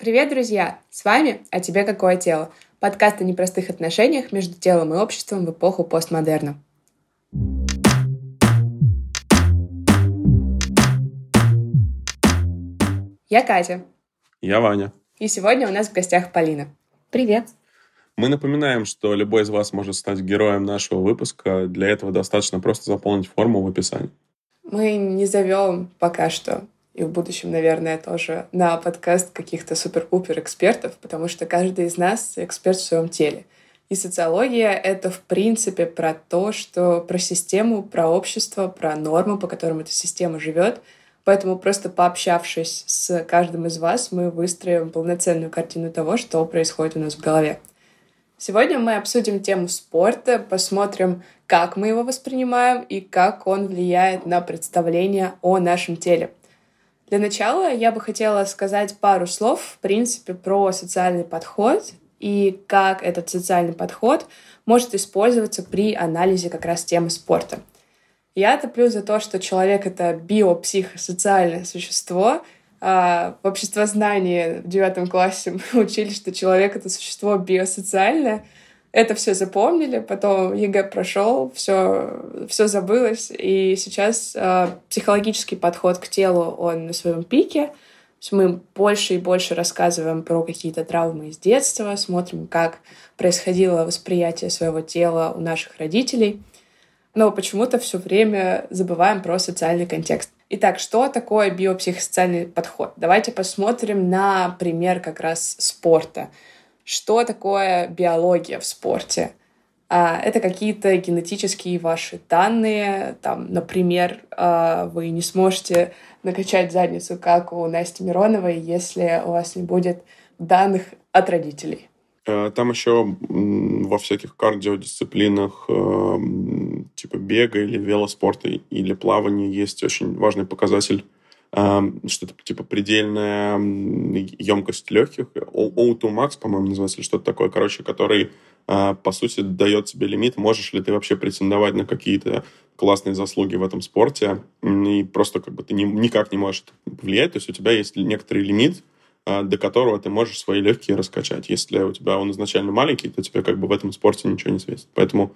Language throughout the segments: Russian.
Привет, друзья! С вами «А тебе какое тело?» Подкаст о непростых отношениях между телом и обществом в эпоху постмодерна. Я Катя. Я Ваня. И сегодня у нас в гостях Полина. Привет. Мы напоминаем, что любой из вас может стать героем нашего выпуска. Для этого достаточно просто заполнить форму в описании. Мы не зовем пока что и в будущем, наверное, тоже на подкаст каких-то супер-пупер экспертов, потому что каждый из нас эксперт в своем теле. И социология — это, в принципе, про то, что про систему, про общество, про нормы, по которым эта система живет. Поэтому просто пообщавшись с каждым из вас, мы выстроим полноценную картину того, что происходит у нас в голове. Сегодня мы обсудим тему спорта, посмотрим, как мы его воспринимаем и как он влияет на представление о нашем теле — для начала я бы хотела сказать пару слов, в принципе, про социальный подход и как этот социальный подход может использоваться при анализе как раз темы спорта. Я топлю за то, что человек — это биопсихосоциальное существо. А в обществознании в девятом классе мы учили, что человек — это существо биосоциальное — это все запомнили, потом ЕГЭ прошел, все, все забылось, и сейчас э, психологический подход к телу, он на своем пике. Мы больше и больше рассказываем про какие-то травмы из детства, смотрим, как происходило восприятие своего тела у наших родителей, но почему-то все время забываем про социальный контекст. Итак, что такое биопсихосоциальный подход? Давайте посмотрим на пример как раз спорта что такое биология в спорте. А, это какие-то генетические ваши данные. Там, например, а, вы не сможете накачать задницу, как у Насти Мироновой, если у вас не будет данных от родителей. Э, там еще во всяких кардиодисциплинах, типа бега или велоспорта или плавания, есть очень важный показатель что-то типа предельная емкость легких, O2 Max, по-моему, называется, или что-то такое, короче, который, а, по сути, дает тебе лимит, можешь ли ты вообще претендовать на какие-то классные заслуги в этом спорте, и просто как бы ты никак не можешь повлиять, то есть у тебя есть некоторый лимит, а, до которого ты можешь свои легкие раскачать. Если у тебя он изначально маленький, то тебе как бы в этом спорте ничего не светит. Поэтому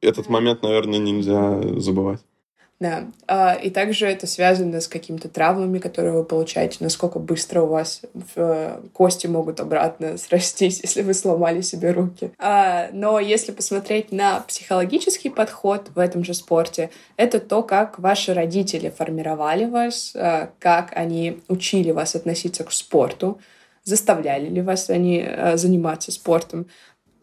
этот момент, наверное, нельзя забывать. Да. А, и также это связано с какими-то травмами, которые вы получаете, насколько быстро у вас в кости могут обратно срастись, если вы сломали себе руки. А, но если посмотреть на психологический подход в этом же спорте, это то, как ваши родители формировали вас, а, как они учили вас относиться к спорту, заставляли ли вас они заниматься спортом,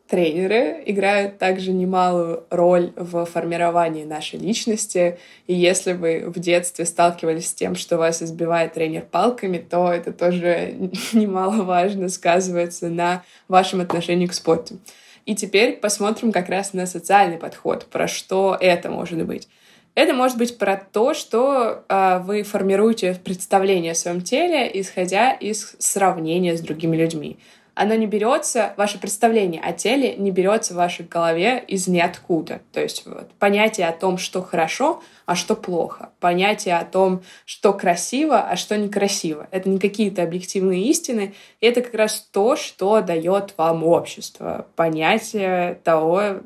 тренеры играют также немалую роль в формировании нашей личности. И если вы в детстве сталкивались с тем, что вас избивает тренер палками, то это тоже немаловажно сказывается на вашем отношении к спорту. И теперь посмотрим как раз на социальный подход, про что это может быть. Это может быть про то, что э, вы формируете представление о своем теле, исходя из сравнения с другими людьми оно не берется, ваше представление о теле не берется в вашей голове из ниоткуда. То есть вот, понятие о том, что хорошо, а что плохо. Понятие о том, что красиво, а что некрасиво. Это не какие-то объективные истины. Это как раз то, что дает вам общество. Понятие того,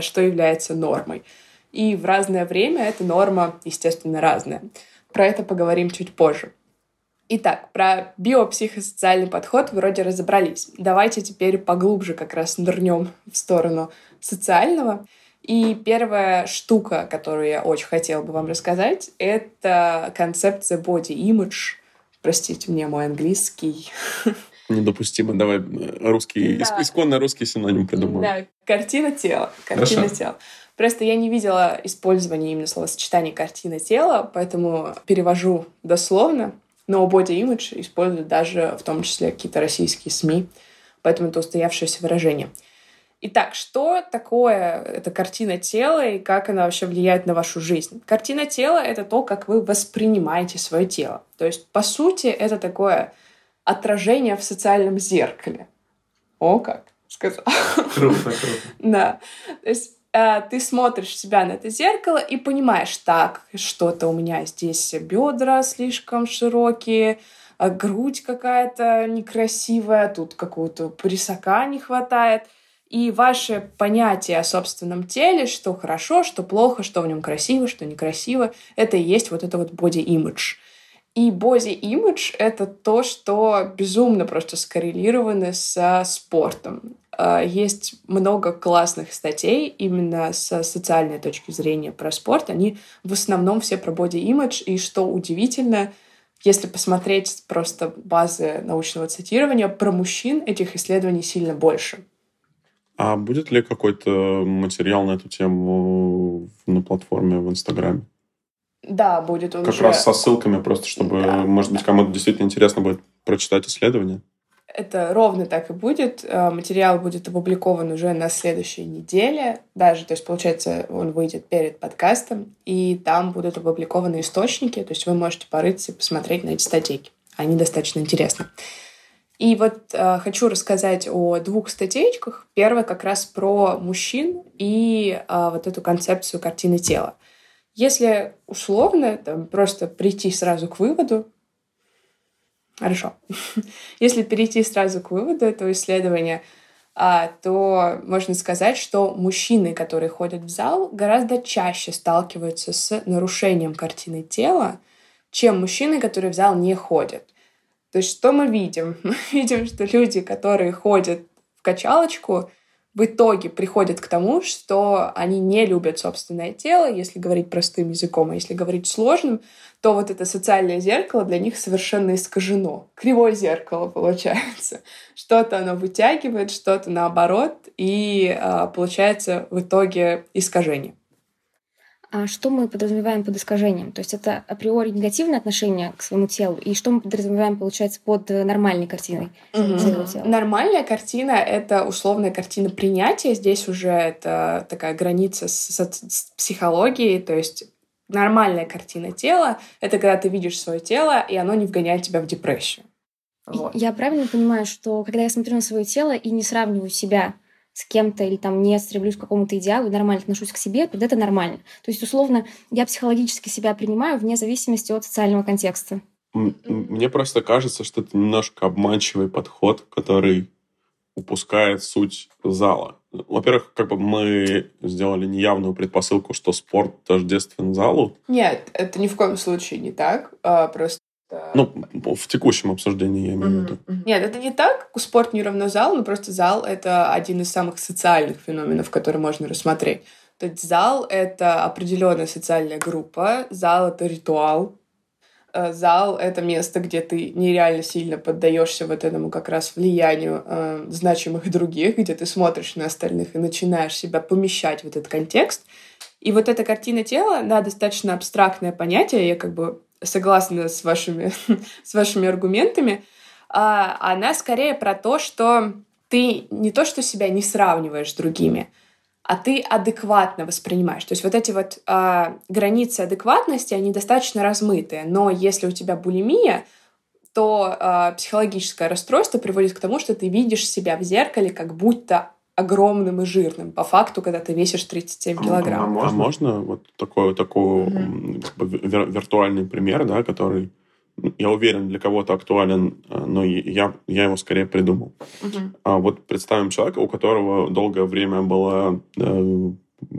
что является нормой. И в разное время эта норма, естественно, разная. Про это поговорим чуть позже. Итак, про биопсихосоциальный подход вроде разобрались. Давайте теперь поглубже как раз нырнем в сторону социального. И первая штука, которую я очень хотела бы вам рассказать, это концепция body image. Простите мне мой английский. Недопустимо. Давай русский, да. исконно русский синоним придумаем. Да, картина тела. Картина Хорошо. тела. Просто я не видела использования именно словосочетания «картина тела», поэтому перевожу дословно. Но body image используют даже в том числе какие-то российские СМИ, поэтому это устоявшееся выражение. Итак, что такое эта картина тела и как она вообще влияет на вашу жизнь? Картина тела — это то, как вы воспринимаете свое тело. То есть, по сути, это такое отражение в социальном зеркале. О, как сказал. Круто, круто. Да. То есть Э, ты смотришь себя на это зеркало и понимаешь, так, что-то у меня здесь бедра слишком широкие, а грудь какая-то некрасивая, тут какого-то присака не хватает. И ваше понятие о собственном теле, что хорошо, что плохо, что в нем красиво, что некрасиво, это и есть вот это вот image. И image — это то, что безумно просто скоррелировано со спортом. А, есть много классных статей именно с социальной точки зрения про спорт. Они в основном все про body image. И что удивительно, если посмотреть просто базы научного цитирования, про мужчин этих исследований сильно больше. А будет ли какой-то материал на эту тему на платформе в Инстаграме? Да, будет он Как уже... раз со ссылками просто, чтобы, да, может быть, кому-то действительно интересно будет прочитать исследование. Это ровно так и будет. Э, материал будет опубликован уже на следующей неделе. Даже, то есть, получается, он выйдет перед подкастом, и там будут опубликованы источники, то есть вы можете порыться и посмотреть на эти статейки. Они достаточно интересны. И вот э, хочу рассказать о двух статейках. Первая как раз про мужчин и э, вот эту концепцию картины тела. Если условно, там, просто прийти сразу к выводу, Хорошо. Если перейти сразу к выводу этого исследования, а, то можно сказать, что мужчины, которые ходят в зал, гораздо чаще сталкиваются с нарушением картины тела, чем мужчины, которые в зал не ходят. То есть что мы видим? Мы видим, что люди, которые ходят в качалочку, в итоге приходят к тому, что они не любят собственное тело, если говорить простым языком, а если говорить сложным, то вот это социальное зеркало для них совершенно искажено. Кривое зеркало получается. Что-то оно вытягивает, что-то наоборот, и а, получается в итоге искажение. А что мы подразумеваем под искажением? То есть это априори негативное отношение к своему телу, и что мы подразумеваем, получается, под нормальной картиной mm-hmm. своего тела? Нормальная картина — это условная картина принятия. Здесь уже это такая граница с, с, с психологией, то есть нормальная картина тела — это когда ты видишь свое тело, и оно не вгоняет тебя в депрессию. Вот. Я правильно понимаю, что когда я смотрю на свое тело и не сравниваю себя с кем-то или там не стремлюсь к какому-то идеалу, нормально отношусь к себе, тогда это нормально. То есть, условно, я психологически себя принимаю вне зависимости от социального контекста. Мне просто кажется, что это немножко обманчивый подход, который упускает суть зала. Во-первых, как бы мы сделали неявную предпосылку, что спорт тождествен залу. Нет, это ни в коем случае не так. А, ну, в текущем обсуждении я имею в виду. Нет, это не так. Спорт не равно зал, но просто зал — это один из самых социальных феноменов, которые можно рассмотреть. То есть зал — это определенная социальная группа, зал — это ритуал, э, зал — это место, где ты нереально сильно поддаешься вот этому как раз влиянию э, значимых других, где ты смотришь на остальных и начинаешь себя помещать в этот контекст. И вот эта картина тела, да, достаточно абстрактное понятие, я как бы согласна с вашими, с вашими аргументами, а, она скорее про то, что ты не то, что себя не сравниваешь с другими, а ты адекватно воспринимаешь. То есть вот эти вот а, границы адекватности, они достаточно размытые. Но если у тебя булимия, то а, психологическое расстройство приводит к тому, что ты видишь себя в зеркале, как будто огромным и жирным, по факту, когда ты весишь 37 килограмм. А можно, а можно вот такой, такой как бы виртуальный пример, да, который, я уверен, для кого-то актуален, э, но я, я его скорее придумал. Mm-hmm. А вот представим человека, у которого долгое время было э,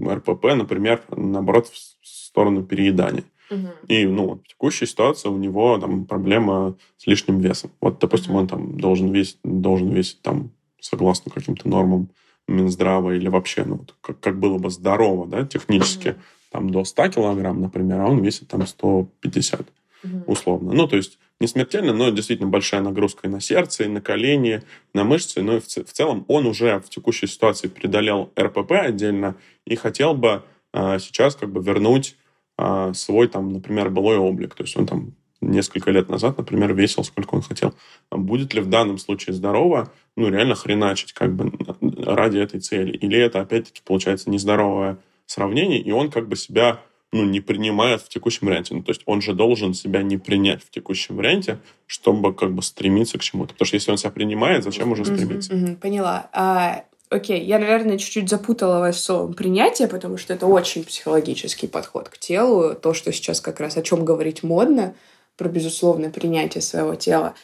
РПП, например, наоборот, в сторону переедания. Угу. И, ну, в текущей ситуации у него там проблема с лишним весом. Вот, допустим, угу. он там должен весить, должен весить там согласно каким-то нормам Минздрава или вообще, ну, как, как было бы здорово, да, технически, mm-hmm. там до 100 килограмм, например, а он весит там 150, mm-hmm. условно. Ну, то есть не смертельно, но действительно большая нагрузка и на сердце, и на колени, на мышцы. Но и в, в целом он уже в текущей ситуации преодолел РПП отдельно и хотел бы а, сейчас как бы вернуть а, свой там, например, былой облик. То есть он там несколько лет назад, например, весил, сколько он хотел. А будет ли в данном случае здорово, ну, реально хреначить как бы ради этой цели? Или это, опять-таки, получается нездоровое сравнение, и он как бы себя ну, не принимает в текущем варианте. Ну, то есть он же должен себя не принять в текущем варианте, чтобы как бы стремиться к чему-то. Потому что если он себя принимает, зачем уже стремиться? Mm-hmm, mm-hmm, поняла. А, окей, я, наверное, чуть-чуть запутала вас словом принятие, потому что это очень психологический подход к телу. То, что сейчас как раз о чем говорить модно — про безусловное принятие своего тела,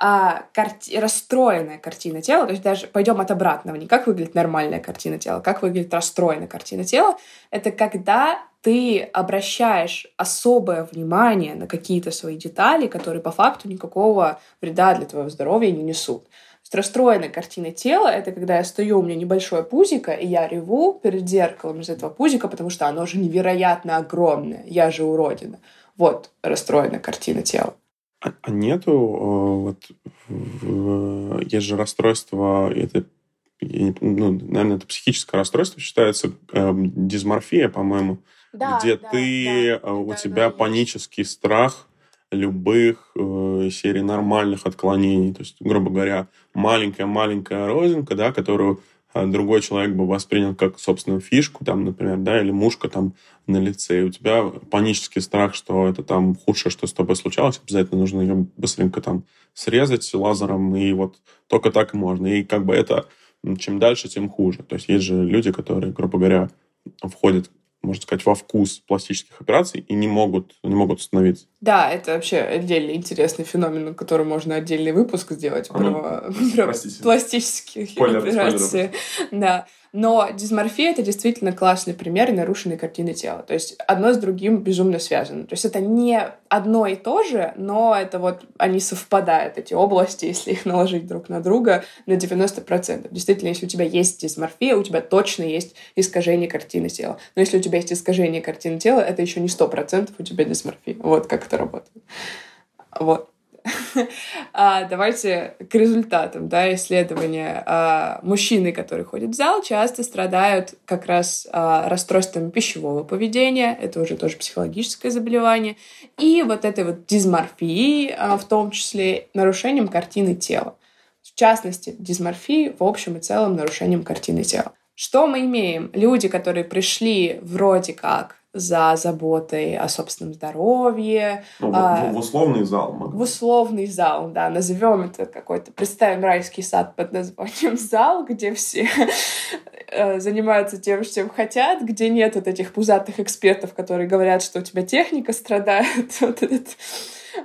а, карти... расстроенная картина тела, то есть даже пойдем от обратного, не как выглядит нормальная картина тела, как выглядит расстроенная картина тела, это когда ты обращаешь особое внимание на какие-то свои детали, которые по факту никакого вреда для твоего здоровья не несут. То есть расстроенная картина тела — это когда я стою, у меня небольшое пузико, и я реву перед зеркалом из этого пузика, потому что оно же невероятно огромное, я же уродина. Вот расстроенная картина тела. А, а нету, э, вот, в, есть же расстройство, это, ну, наверное, это психическое расстройство считается, э, дисморфия, по-моему, да, где да, ты, да, у да, тебя да, панический есть. страх любых э, серий нормальных отклонений. То есть, грубо говоря, маленькая-маленькая розинка, да, которую другой человек бы воспринял как собственную фишку, там, например, да, или мушка там на лице, и у тебя панический страх, что это там худшее, что с тобой случалось, обязательно нужно ее быстренько там срезать лазером, и вот только так можно. И как бы это чем дальше, тем хуже. То есть есть же люди, которые, грубо говоря, входят можно сказать, во вкус пластических операций и не могут, не могут остановиться. Да, это вообще отдельный интересный феномен, на который можно отдельный выпуск сделать а ну, про, про пластические операции. Да. Но дисморфия — это действительно классный пример нарушенной картины тела. То есть одно с другим безумно связано. То есть это не одно и то же, но это вот они совпадают, эти области, если их наложить друг на друга на 90%. Действительно, если у тебя есть дисморфия, у тебя точно есть искажение картины тела. Но если у тебя есть искажение картины тела, это еще не 100% у тебя дисморфия. Вот как это работает. Вот. А, давайте к результатам да, исследования. А, мужчины, которые ходят в зал, часто страдают как раз а, расстройством пищевого поведения, это уже тоже психологическое заболевание, и вот этой вот дисморфией, а, в том числе нарушением картины тела. В частности, дисморфии в общем и целом нарушением картины тела. Что мы имеем? Люди, которые пришли вроде как за заботой о собственном здоровье. Ну, а, в, в условный зал. В условный зал, да. Назовем это какой-то, представим райский сад под названием зал, где все э, занимаются тем, чем хотят, где нет вот этих пузатых экспертов, которые говорят, что у тебя техника страдает. Вот этот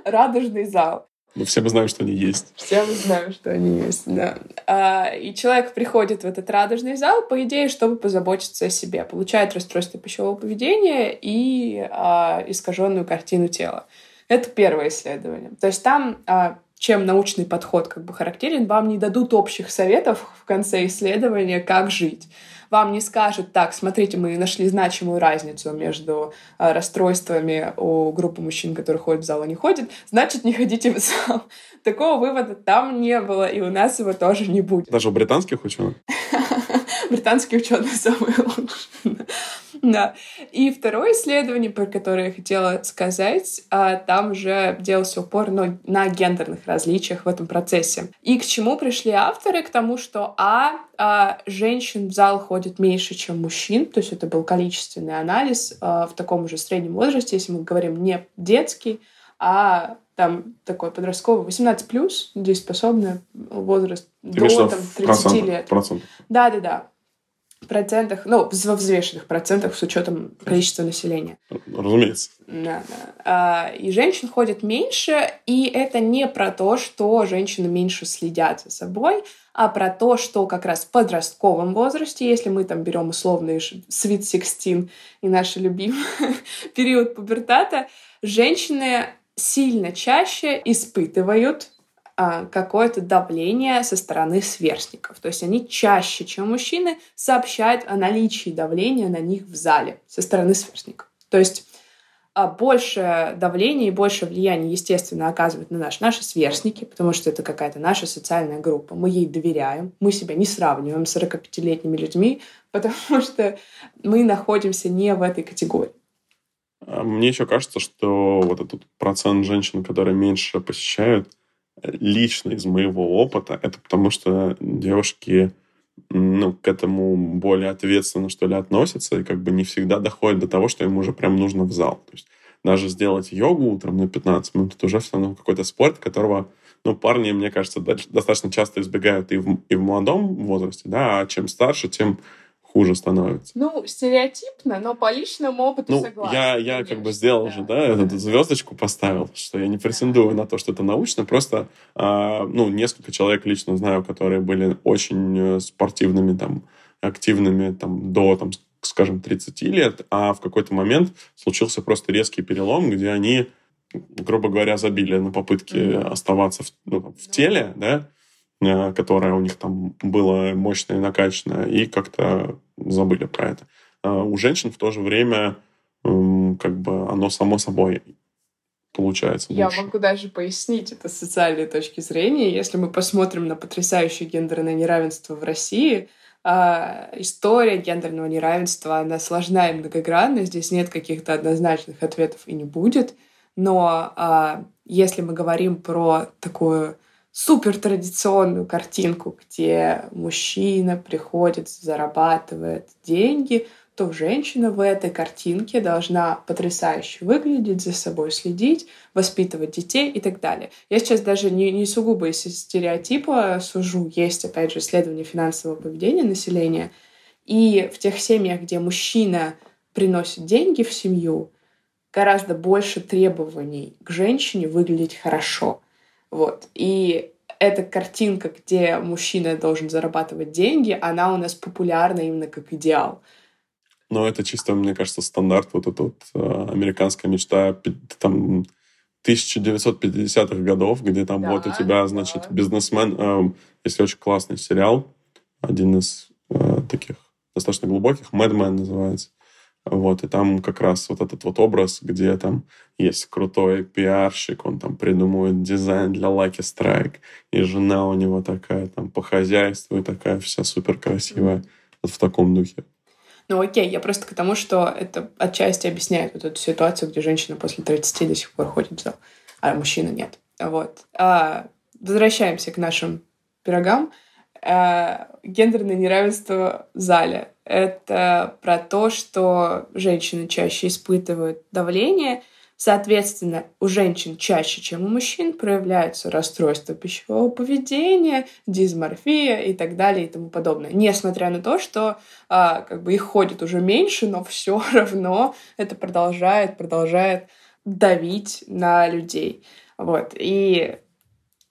радужный зал. Мы все мы знаем, что они есть. Все мы знаем, что они есть, да. А, и человек приходит в этот радужный зал, по идее, чтобы позаботиться о себе. Получает расстройство пищевого поведения и а, искаженную картину тела. Это первое исследование. То есть там а, чем научный подход как бы характерен, вам не дадут общих советов в конце исследования, как жить вам не скажут, так, смотрите, мы нашли значимую разницу между э, расстройствами у группы мужчин, которые ходят в зал, а не ходят, значит, не ходите в зал. Такого вывода там не было, и у нас его тоже не будет. Даже у британских ученых? Британские ученые самые лучшие. Да. И второе исследование, про которое я хотела сказать, а, там уже делался упор ну, на гендерных различиях в этом процессе. И к чему пришли авторы? К тому, что а, а женщин в зал ходит меньше, чем мужчин, то есть это был количественный анализ а, в таком уже среднем возрасте, если мы говорим не детский, а там такой подростковый, 18 плюс, дееспособный возраст Ты до там, 30 процент, лет. Процент. Да, да, да процентах, ну, во взвешенных процентах с учетом количества населения. Разумеется. Да, да. А, и женщин ходит меньше, и это не про то, что женщины меньше следят за собой, а про то, что как раз в подростковом возрасте, если мы там берем условный Sweet 16 и наш любимый период пубертата, женщины сильно чаще испытывают какое-то давление со стороны сверстников. То есть они чаще, чем мужчины, сообщают о наличии давления на них в зале со стороны сверстников. То есть а, больше давления и больше влияния, естественно, оказывают на нас наши сверстники, потому что это какая-то наша социальная группа. Мы ей доверяем, мы себя не сравниваем с 45-летними людьми, потому что мы находимся не в этой категории. А, мне еще кажется, что вот этот процент женщин, которые меньше посещают, лично из моего опыта, это потому что девушки ну, к этому более ответственно, что ли, относятся, и как бы не всегда доходят до того, что им уже прям нужно в зал. То есть даже сделать йогу утром на 15 минут, это уже все равно какой-то спорт, которого, ну, парни, мне кажется, достаточно часто избегают и в, и в молодом возрасте, да, а чем старше, тем хуже становится. Ну, стереотипно, но по личному опыту ну, согласна. Я, я конечно, как бы сделал да. же, да, эту звездочку поставил, что я не претендую да. на то, что это научно, просто, а, ну, несколько человек лично знаю, которые были очень э, спортивными, там, активными, там, до, там, скажем, 30 лет, а в какой-то момент случился просто резкий перелом, где они, грубо говоря, забили на попытки mm-hmm. оставаться в, ну, в ну теле, да, которое у них там было мощное и накачанное, и как-то забыли про это. А у женщин в то же время как бы оно само собой получается Я могу даже пояснить это с социальной точки зрения. Если мы посмотрим на потрясающее гендерное неравенство в России, э, история гендерного неравенства, она сложна и многогранна. Здесь нет каких-то однозначных ответов и не будет. Но э, если мы говорим про такую супер традиционную картинку, где мужчина приходит, зарабатывает деньги, то женщина в этой картинке должна потрясающе выглядеть, за собой следить, воспитывать детей и так далее. Я сейчас даже не, не сугубо из стереотипа сужу. Есть, опять же, исследование финансового поведения населения. И в тех семьях, где мужчина приносит деньги в семью, гораздо больше требований к женщине выглядеть хорошо. Вот. И эта картинка, где мужчина должен зарабатывать деньги, она у нас популярна именно как идеал. Но это чисто, мне кажется, стандарт, вот эта вот э, американская мечта там 1950-х годов, где там да, вот у тебя, значит, да. бизнесмен, э, если очень классный сериал, один из э, таких достаточно глубоких, Madman называется. Вот, и там как раз вот этот вот образ, где там есть крутой пиарщик, он там придумывает дизайн для Lucky Strike, и жена у него такая там по хозяйству и такая вся супер красивая. Вот в таком духе. Ну окей, я просто к тому, что это отчасти объясняет вот эту ситуацию, где женщина после 30 до сих пор ходит в зал, а мужчина нет. Вот. А, возвращаемся к нашим пирогам. А, гендерное неравенство в зале это про то, что женщины чаще испытывают давление, Соответственно, у женщин чаще, чем у мужчин, проявляются расстройства пищевого поведения, дисморфия и так далее и тому подобное. Несмотря на то, что а, как бы их ходит уже меньше, но все равно это продолжает, продолжает давить на людей. Вот. И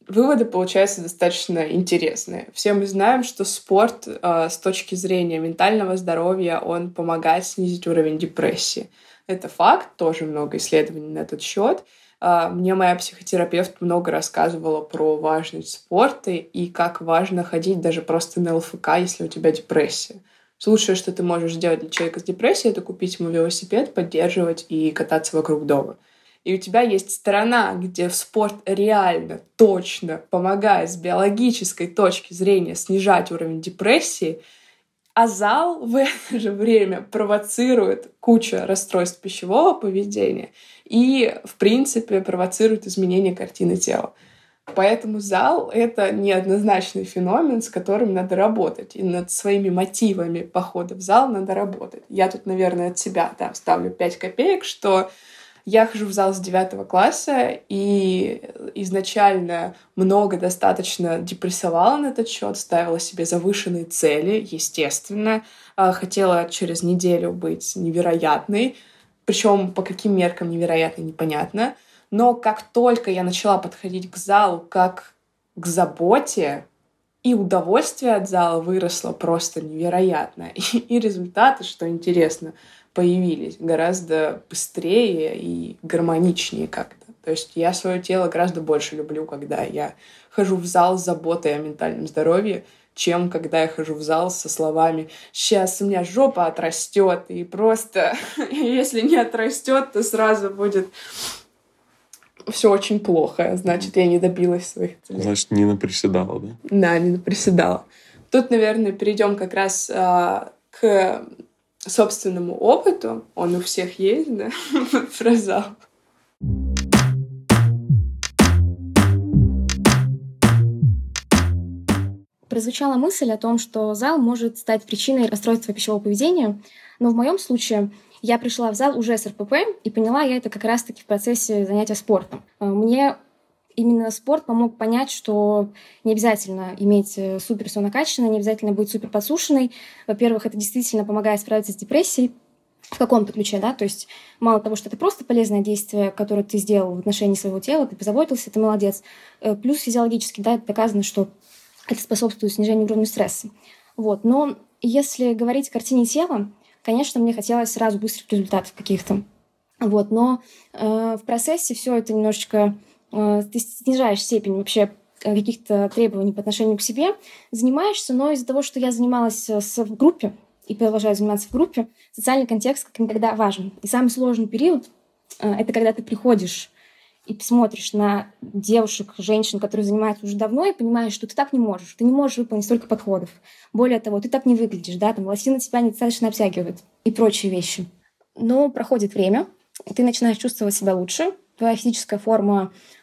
Выводы получаются достаточно интересные. Все мы знаем, что спорт э, с точки зрения ментального здоровья, он помогает снизить уровень депрессии. Это факт, тоже много исследований на этот счет. Э, мне моя психотерапевт много рассказывала про важность спорта и как важно ходить даже просто на ЛФК, если у тебя депрессия. Лучшее, что ты можешь сделать для человека с депрессией, это купить ему велосипед, поддерживать и кататься вокруг дома и у тебя есть сторона, где в спорт реально, точно помогает с биологической точки зрения снижать уровень депрессии, а зал в это же время провоцирует кучу расстройств пищевого поведения и, в принципе, провоцирует изменение картины тела. Поэтому зал — это неоднозначный феномен, с которым надо работать. И над своими мотивами похода в зал надо работать. Я тут, наверное, от себя да, ставлю 5 копеек, что я хожу в зал с девятого класса, и изначально много достаточно депрессовала на этот счет, ставила себе завышенные цели, естественно. А, хотела через неделю быть невероятной, причем по каким меркам невероятно, непонятно. Но как только я начала подходить к залу как к заботе, и удовольствие от зала выросло просто невероятно. И, и результаты, что интересно, появились гораздо быстрее и гармоничнее как-то. То есть я свое тело гораздо больше люблю, когда я хожу в зал с заботой о ментальном здоровье, чем когда я хожу в зал со словами «Сейчас у меня жопа отрастет», и просто, если не отрастет, то сразу будет все очень плохо. Значит, я не добилась своих целей. Значит, не наприседала, да? Да, не наприседала. Тут, наверное, перейдем как раз а, к собственному опыту, он у всех есть, да, про зал. Прозвучала мысль о том, что зал может стать причиной расстройства пищевого поведения, но в моем случае я пришла в зал уже с РПП, и поняла я это как раз-таки в процессе занятия спортом. Мне именно спорт помог понять, что не обязательно иметь э, супер все накачанное, не обязательно быть супер подсушенной. Во-первых, это действительно помогает справиться с депрессией в каком-то ключе, да, то есть мало того, что это просто полезное действие, которое ты сделал в отношении своего тела, ты позаботился, ты молодец. Э, плюс физиологически, да, это доказано, что это способствует снижению уровня стресса. Вот. Но если говорить о картине тела, конечно, мне хотелось сразу быстрых результатов каких-то. Вот. Но э, в процессе все это немножечко ты снижаешь степень вообще э, каких-то требований по отношению к себе, занимаешься, но из-за того, что я занималась э, в группе и продолжаю заниматься в группе, социальный контекст как никогда важен. И самый сложный период — это когда ты приходишь и смотришь на девушек, женщин, которые занимаются уже давно, и понимаешь, что ты так не можешь. Ты не можешь выполнить столько подходов. Более того, ты так не выглядишь, да, там лосина тебя недостаточно обтягивает и прочие вещи. Но проходит время, ты начинаешь чувствовать себя лучше, твоя физическая форма Э,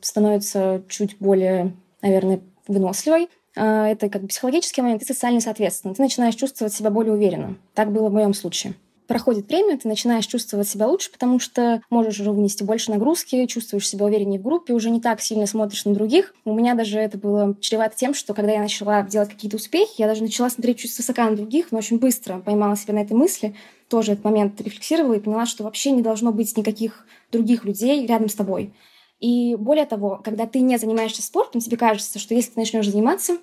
становится чуть более, наверное, выносливой. Э, это как психологический момент и социально соответственно. Ты начинаешь чувствовать себя более уверенно. Так было в моем случае. Проходит время, ты начинаешь чувствовать себя лучше, потому что можешь уже вынести больше нагрузки, чувствуешь себя увереннее в группе, уже не так сильно смотришь на других. У меня даже это было чревато тем, что когда я начала делать какие-то успехи, я даже начала смотреть чуть свысока на других, но очень быстро поймала себя на этой мысли, тоже этот момент рефлексировала и поняла, что вообще не должно быть никаких других людей рядом с тобой. И более того, когда ты не занимаешься спортом, тебе кажется, что если ты начнешь заниматься,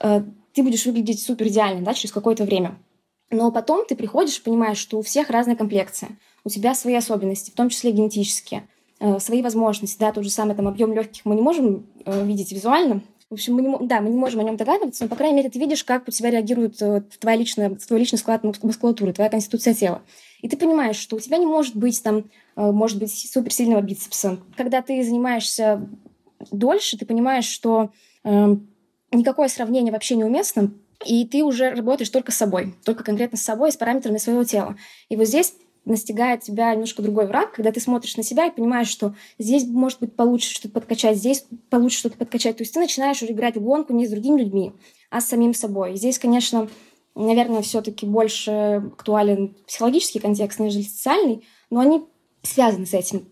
э, ты будешь выглядеть супер идеально да, через какое-то время. Но потом ты приходишь и понимаешь, что у всех разная комплекция, у тебя свои особенности, в том числе генетические, э, свои возможности, да, тот же самый там объем легких мы не можем э, видеть визуально, в общем, мы не, да, мы не можем о нем догадываться, но, по крайней мере, ты видишь, как у тебя реагирует твоя личная, твой личный склад мускулатуры, твоя конституция тела. И ты понимаешь, что у тебя не может быть там может быть, суперсильного бицепса. Когда ты занимаешься дольше, ты понимаешь, что э, никакое сравнение вообще неуместно, и ты уже работаешь только с собой, только конкретно с собой, с параметрами своего тела. И вот здесь настигает тебя немножко другой враг, когда ты смотришь на себя и понимаешь, что здесь может быть получше что-то подкачать, здесь получше что-то подкачать. То есть ты начинаешь уже играть в гонку не с другими людьми, а с самим собой. И здесь, конечно, наверное, все-таки больше актуален психологический контекст, нежели социальный, но они связаны с этим.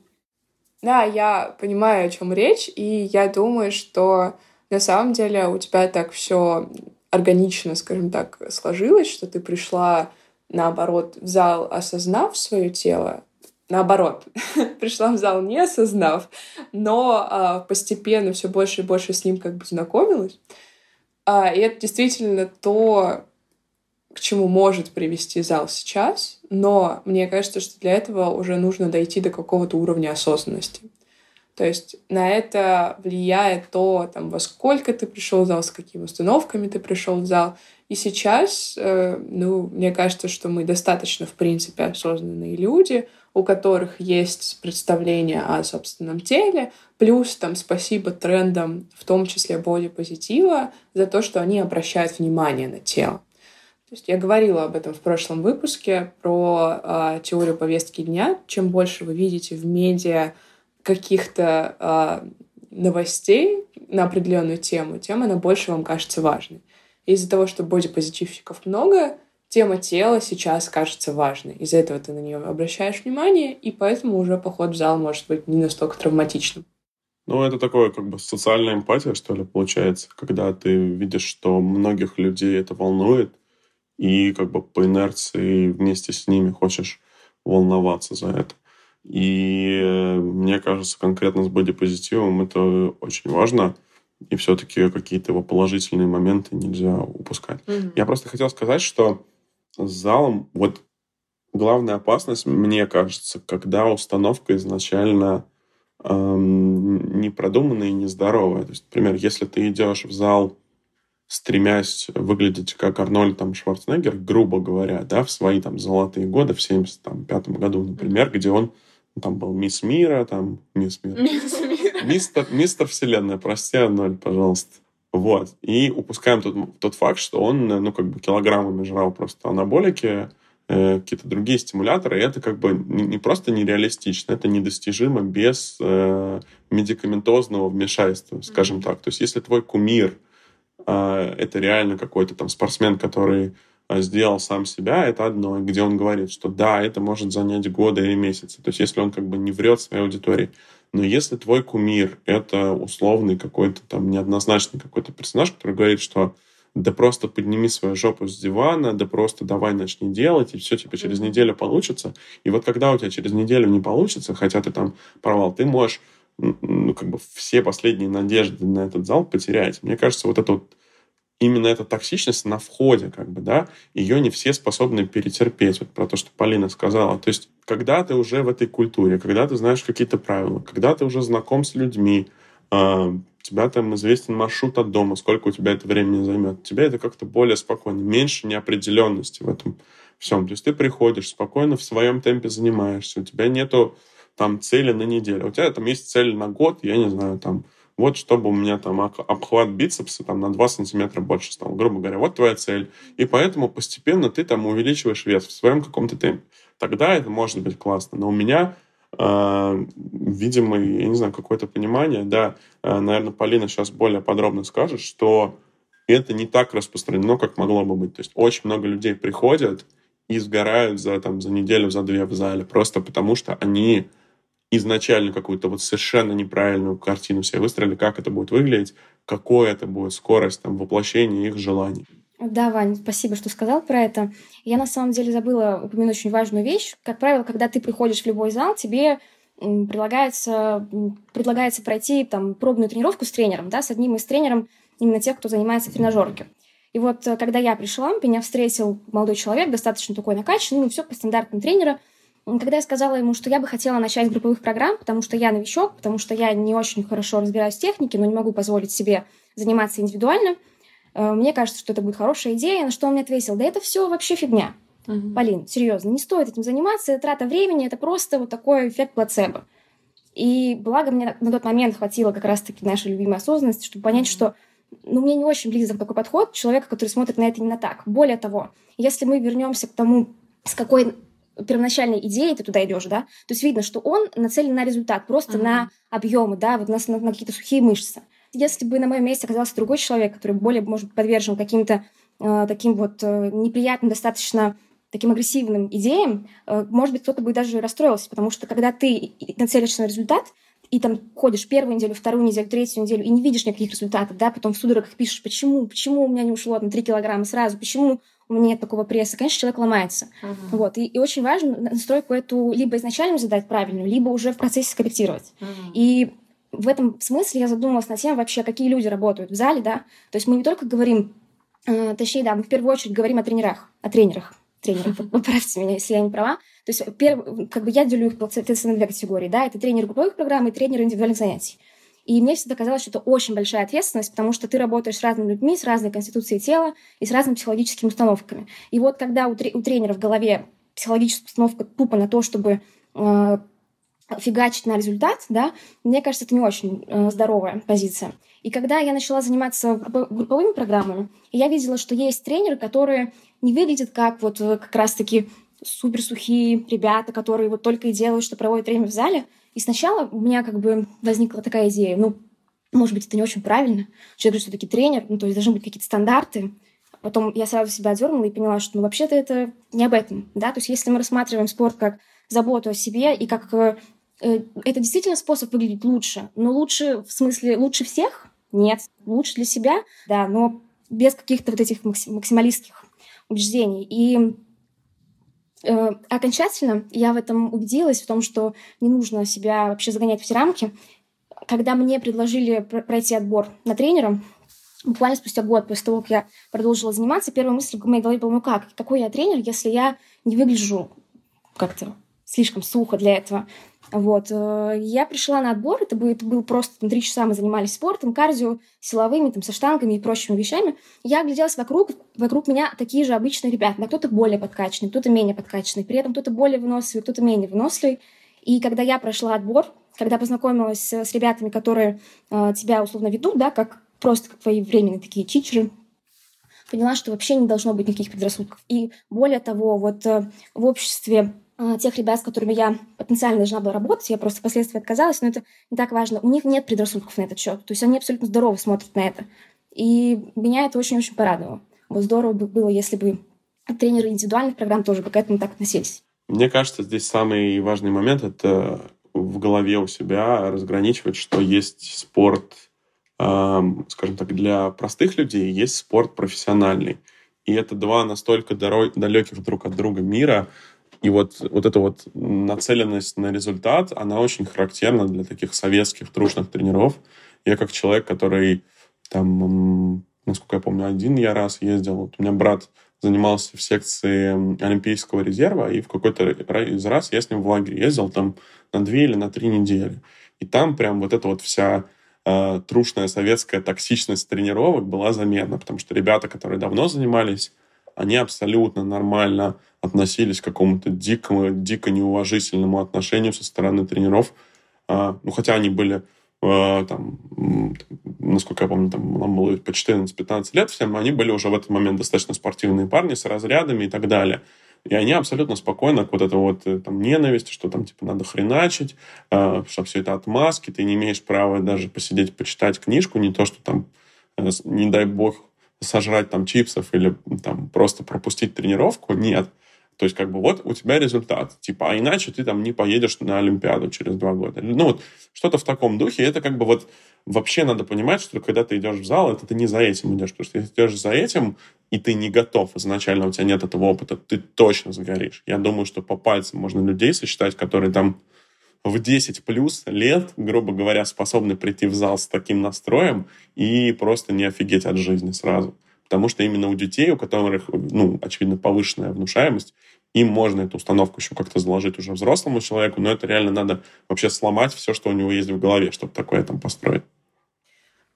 Да, я понимаю, о чем речь, и я думаю, что на самом деле у тебя так все органично, скажем так, сложилось, что ты пришла, наоборот, в зал, осознав свое тело, наоборот, пришла в зал не осознав, но а, постепенно все больше и больше с ним как бы знакомилась. А, и это действительно то, к чему может привести зал сейчас, но мне кажется, что для этого уже нужно дойти до какого-то уровня осознанности. То есть на это влияет то, там, во сколько ты пришел в зал, с какими установками ты пришел в зал. И сейчас, э, ну, мне кажется, что мы достаточно, в принципе, осознанные люди, у которых есть представление о собственном теле, плюс там спасибо трендам, в том числе бодипозитива, за то, что они обращают внимание на тело. Есть я говорила об этом в прошлом выпуске про э, теорию повестки дня. Чем больше вы видите в медиа каких-то э, новостей на определенную тему, тем она больше вам кажется важной. Из-за того, что бодипозитивщиков много, тема тела сейчас кажется важной. Из-за этого ты на нее обращаешь внимание, и поэтому уже поход в зал может быть не настолько травматичным. Ну, это такое как бы социальная эмпатия, что ли, получается, когда ты видишь, что многих людей это волнует, и как бы по инерции вместе с ними хочешь волноваться за это. И э, мне кажется, конкретно с бодипозитивом это очень важно. И все-таки какие-то его положительные моменты нельзя упускать. Mm-hmm. Я просто хотел сказать, что с залом вот главная опасность, мне кажется, когда установка изначально эм, непродуманная и нездоровая. То есть, например, если ты идешь в зал стремясь выглядеть как Арнольд там, Шварценеггер, грубо говоря, да, в свои там золотые годы, в 75 году, например, где он ну, там был мисс мира, там мисс мира. Мисс мира. Мистер, мистер вселенная, прости, Арнольд, пожалуйста. Вот. И упускаем тот, тот факт, что он, ну, как бы килограммами жрал просто анаболики, э, какие-то другие стимуляторы, и это как бы не, не просто нереалистично, это недостижимо без э, медикаментозного вмешательства, скажем mm-hmm. так. То есть если твой кумир это реально какой-то там спортсмен, который а, сделал сам себя, это одно, где он говорит, что да, это может занять годы или месяцы. То есть если он как бы не врет своей аудитории. Но если твой кумир — это условный какой-то там неоднозначный какой-то персонаж, который говорит, что да просто подними свою жопу с дивана, да просто давай начни делать, и все, типа, через неделю получится. И вот когда у тебя через неделю не получится, хотя ты там провал, ты можешь ну, как бы все последние надежды на этот зал потерять. Мне кажется, вот это вот именно эта токсичность на входе, как бы, да, ее не все способны перетерпеть. Вот про то, что Полина сказала. То есть, когда ты уже в этой культуре, когда ты знаешь какие-то правила, когда ты уже знаком с людьми, э, тебя там известен маршрут от дома, сколько у тебя это времени займет, тебе это как-то более спокойно, меньше неопределенности в этом всем. То есть ты приходишь, спокойно в своем темпе занимаешься, у тебя нету там цели на неделю, у тебя там есть цель на год, я не знаю, там вот чтобы у меня там обхват бицепса там на 2 сантиметра больше стал, грубо говоря, вот твоя цель. И поэтому постепенно ты там увеличиваешь вес в своем каком-то темпе. Тогда это может быть классно. Но у меня э, видимо, я не знаю, какое-то понимание, да, э, наверное, Полина сейчас более подробно скажет, что это не так распространено, как могло бы быть. То есть очень много людей приходят и сгорают за, там, за неделю, за две в зале, просто потому что они изначально какую-то вот совершенно неправильную картину себе выстроили, как это будет выглядеть, какой это будет скорость там, воплощения их желаний. Да, Вань, спасибо, что сказал про это. Я на самом деле забыла упомянуть очень важную вещь. Как правило, когда ты приходишь в любой зал, тебе предлагается, предлагается пройти там, пробную тренировку с тренером, да, с одним из тренером именно тех, кто занимается в. И вот э, когда я пришла, меня встретил молодой человек, достаточно такой накачанный, ну, все по стандартам тренера. Когда я сказала ему, что я бы хотела начать с групповых программ, потому что я новичок, потому что я не очень хорошо разбираюсь в технике, но не могу позволить себе заниматься индивидуально, э, мне кажется, что это будет хорошая идея, на что он мне ответил, да это все вообще фигня. Угу. Полин, серьезно, не стоит этим заниматься, это трата времени, это просто вот такой эффект плацебо. И благо мне на тот момент хватило как раз-таки нашей любимой осознанности, чтобы понять, что ну, мне не очень близок такой подход человека, который смотрит на это именно так. Более того, если мы вернемся к тому, с какой первоначальной идеей ты туда идешь, да, то есть видно, что он нацелен на результат, просто uh-huh. на объемы, да, вот на, на, на какие-то сухие мышцы. Если бы на моем месте оказался другой человек, который более, может быть, подвержен каким-то э, таким вот э, неприятным достаточно таким агрессивным идеям, э, может быть, кто-то бы даже расстроился, потому что когда ты нацелишься на результат, и там ходишь первую неделю, вторую неделю, третью неделю, и не видишь никаких результатов, да, потом в судорогах пишешь, почему, почему у меня не ушло там 3 килограмма сразу, почему нет такого пресса, конечно, человек ломается. Uh-huh. Вот. И, и очень важно настройку эту либо изначально задать правильную, либо уже в процессе скорректировать. Uh-huh. И в этом смысле я задумалась над тем вообще, какие люди работают в зале, да. То есть мы не только говорим, э, точнее, да, мы в первую очередь говорим о тренерах, о тренерах тренеров, поправьте меня, если я не права. То есть, перв, как бы я делю их, соответственно, на две категории, да, это тренер групповых программ и тренер индивидуальных занятий. И мне всегда казалось, что это очень большая ответственность, потому что ты работаешь с разными людьми, с разной конституцией тела и с разными психологическими установками. И вот когда у, тренера в голове психологическая установка тупо на то, чтобы э, фигачить на результат, да, мне кажется, это не очень э, здоровая позиция. И когда я начала заниматься групповыми программами, я видела, что есть тренеры, которые не выглядят как вот э, как раз-таки супер сухие ребята, которые вот только и делают, что проводят время в зале. И сначала у меня как бы возникла такая идея, ну, может быть, это не очень правильно. Человек же все-таки тренер, ну, то есть должны быть какие-то стандарты. Потом я сразу себя одернула и поняла, что ну, вообще-то это не об этом. Да? То есть если мы рассматриваем спорт как заботу о себе и как э, э это действительно способ выглядеть лучше, но лучше в смысле лучше всех? Нет. Лучше для себя? Да, но без каких-то вот этих максималистских убеждений. И окончательно я в этом убедилась, в том, что не нужно себя вообще загонять в эти рамки. Когда мне предложили пройти отбор на тренера, буквально спустя год после того, как я продолжила заниматься, первая мысль в моей голове была, ну как, какой я тренер, если я не выгляжу как-то слишком сухо для этого. Вот. Э, я пришла на отбор, это был, просто три часа мы занимались спортом, кардио, силовыми, там, со штангами и прочими вещами. Я огляделась вокруг, вокруг меня такие же обычные ребята. Да, кто-то более подкачанный, кто-то менее подкачанный, при этом кто-то более выносливый, кто-то менее выносливый. И когда я прошла отбор, когда познакомилась с ребятами, которые э, тебя условно ведут, да, как просто как твои временные такие чичеры, поняла, что вообще не должно быть никаких предрассудков. И более того, вот э, в обществе тех ребят, с которыми я потенциально должна была работать, я просто впоследствии отказалась, но это не так важно. У них нет предрассудков на этот счет. То есть они абсолютно здорово смотрят на это. И меня это очень-очень порадовало. Вот здорово бы было, если бы тренеры индивидуальных программ тоже бы к этому так относились. Мне кажется, здесь самый важный момент — это в голове у себя разграничивать, что есть спорт, скажем так, для простых людей, есть спорт профессиональный. И это два настолько далеких друг от друга мира, и вот, вот эта вот нацеленность на результат, она очень характерна для таких советских трушных тренеров. Я как человек, который там, насколько я помню, один я раз ездил. Вот у меня брат занимался в секции Олимпийского резерва, и в какой-то из раз я с ним в лагерь ездил там на две или на три недели. И там прям вот эта вот вся э, трушная советская токсичность тренировок была заметна, потому что ребята, которые давно занимались, они абсолютно нормально относились к какому-то дикому, дико неуважительному отношению со стороны тренеров. А, ну, хотя они были а, там, насколько я помню, там нам было по 14-15 лет всем, они были уже в этот момент достаточно спортивные парни с разрядами и так далее. И они абсолютно спокойно к вот этой вот э, там ненависти, что там типа надо хреначить, э, что все это отмазки, ты не имеешь права даже посидеть, почитать книжку, не то, что там, э, не дай бог, сожрать там чипсов или там просто пропустить тренировку. Нет. То есть, как бы, вот у тебя результат. Типа, а иначе ты там не поедешь на Олимпиаду через два года. Ну, вот что-то в таком духе. Это как бы вот вообще надо понимать, что когда ты идешь в зал, это ты не за этим идешь. Потому что если идешь за этим, и ты не готов, изначально у тебя нет этого опыта, ты точно загоришь. Я думаю, что по пальцам можно людей сосчитать, которые там в 10 плюс лет, грубо говоря, способны прийти в зал с таким настроем и просто не офигеть от жизни сразу. Потому что именно у детей, у которых, ну, очевидно, повышенная внушаемость, им можно эту установку еще как-то заложить уже взрослому человеку, но это реально надо вообще сломать все, что у него есть в голове, чтобы такое там построить.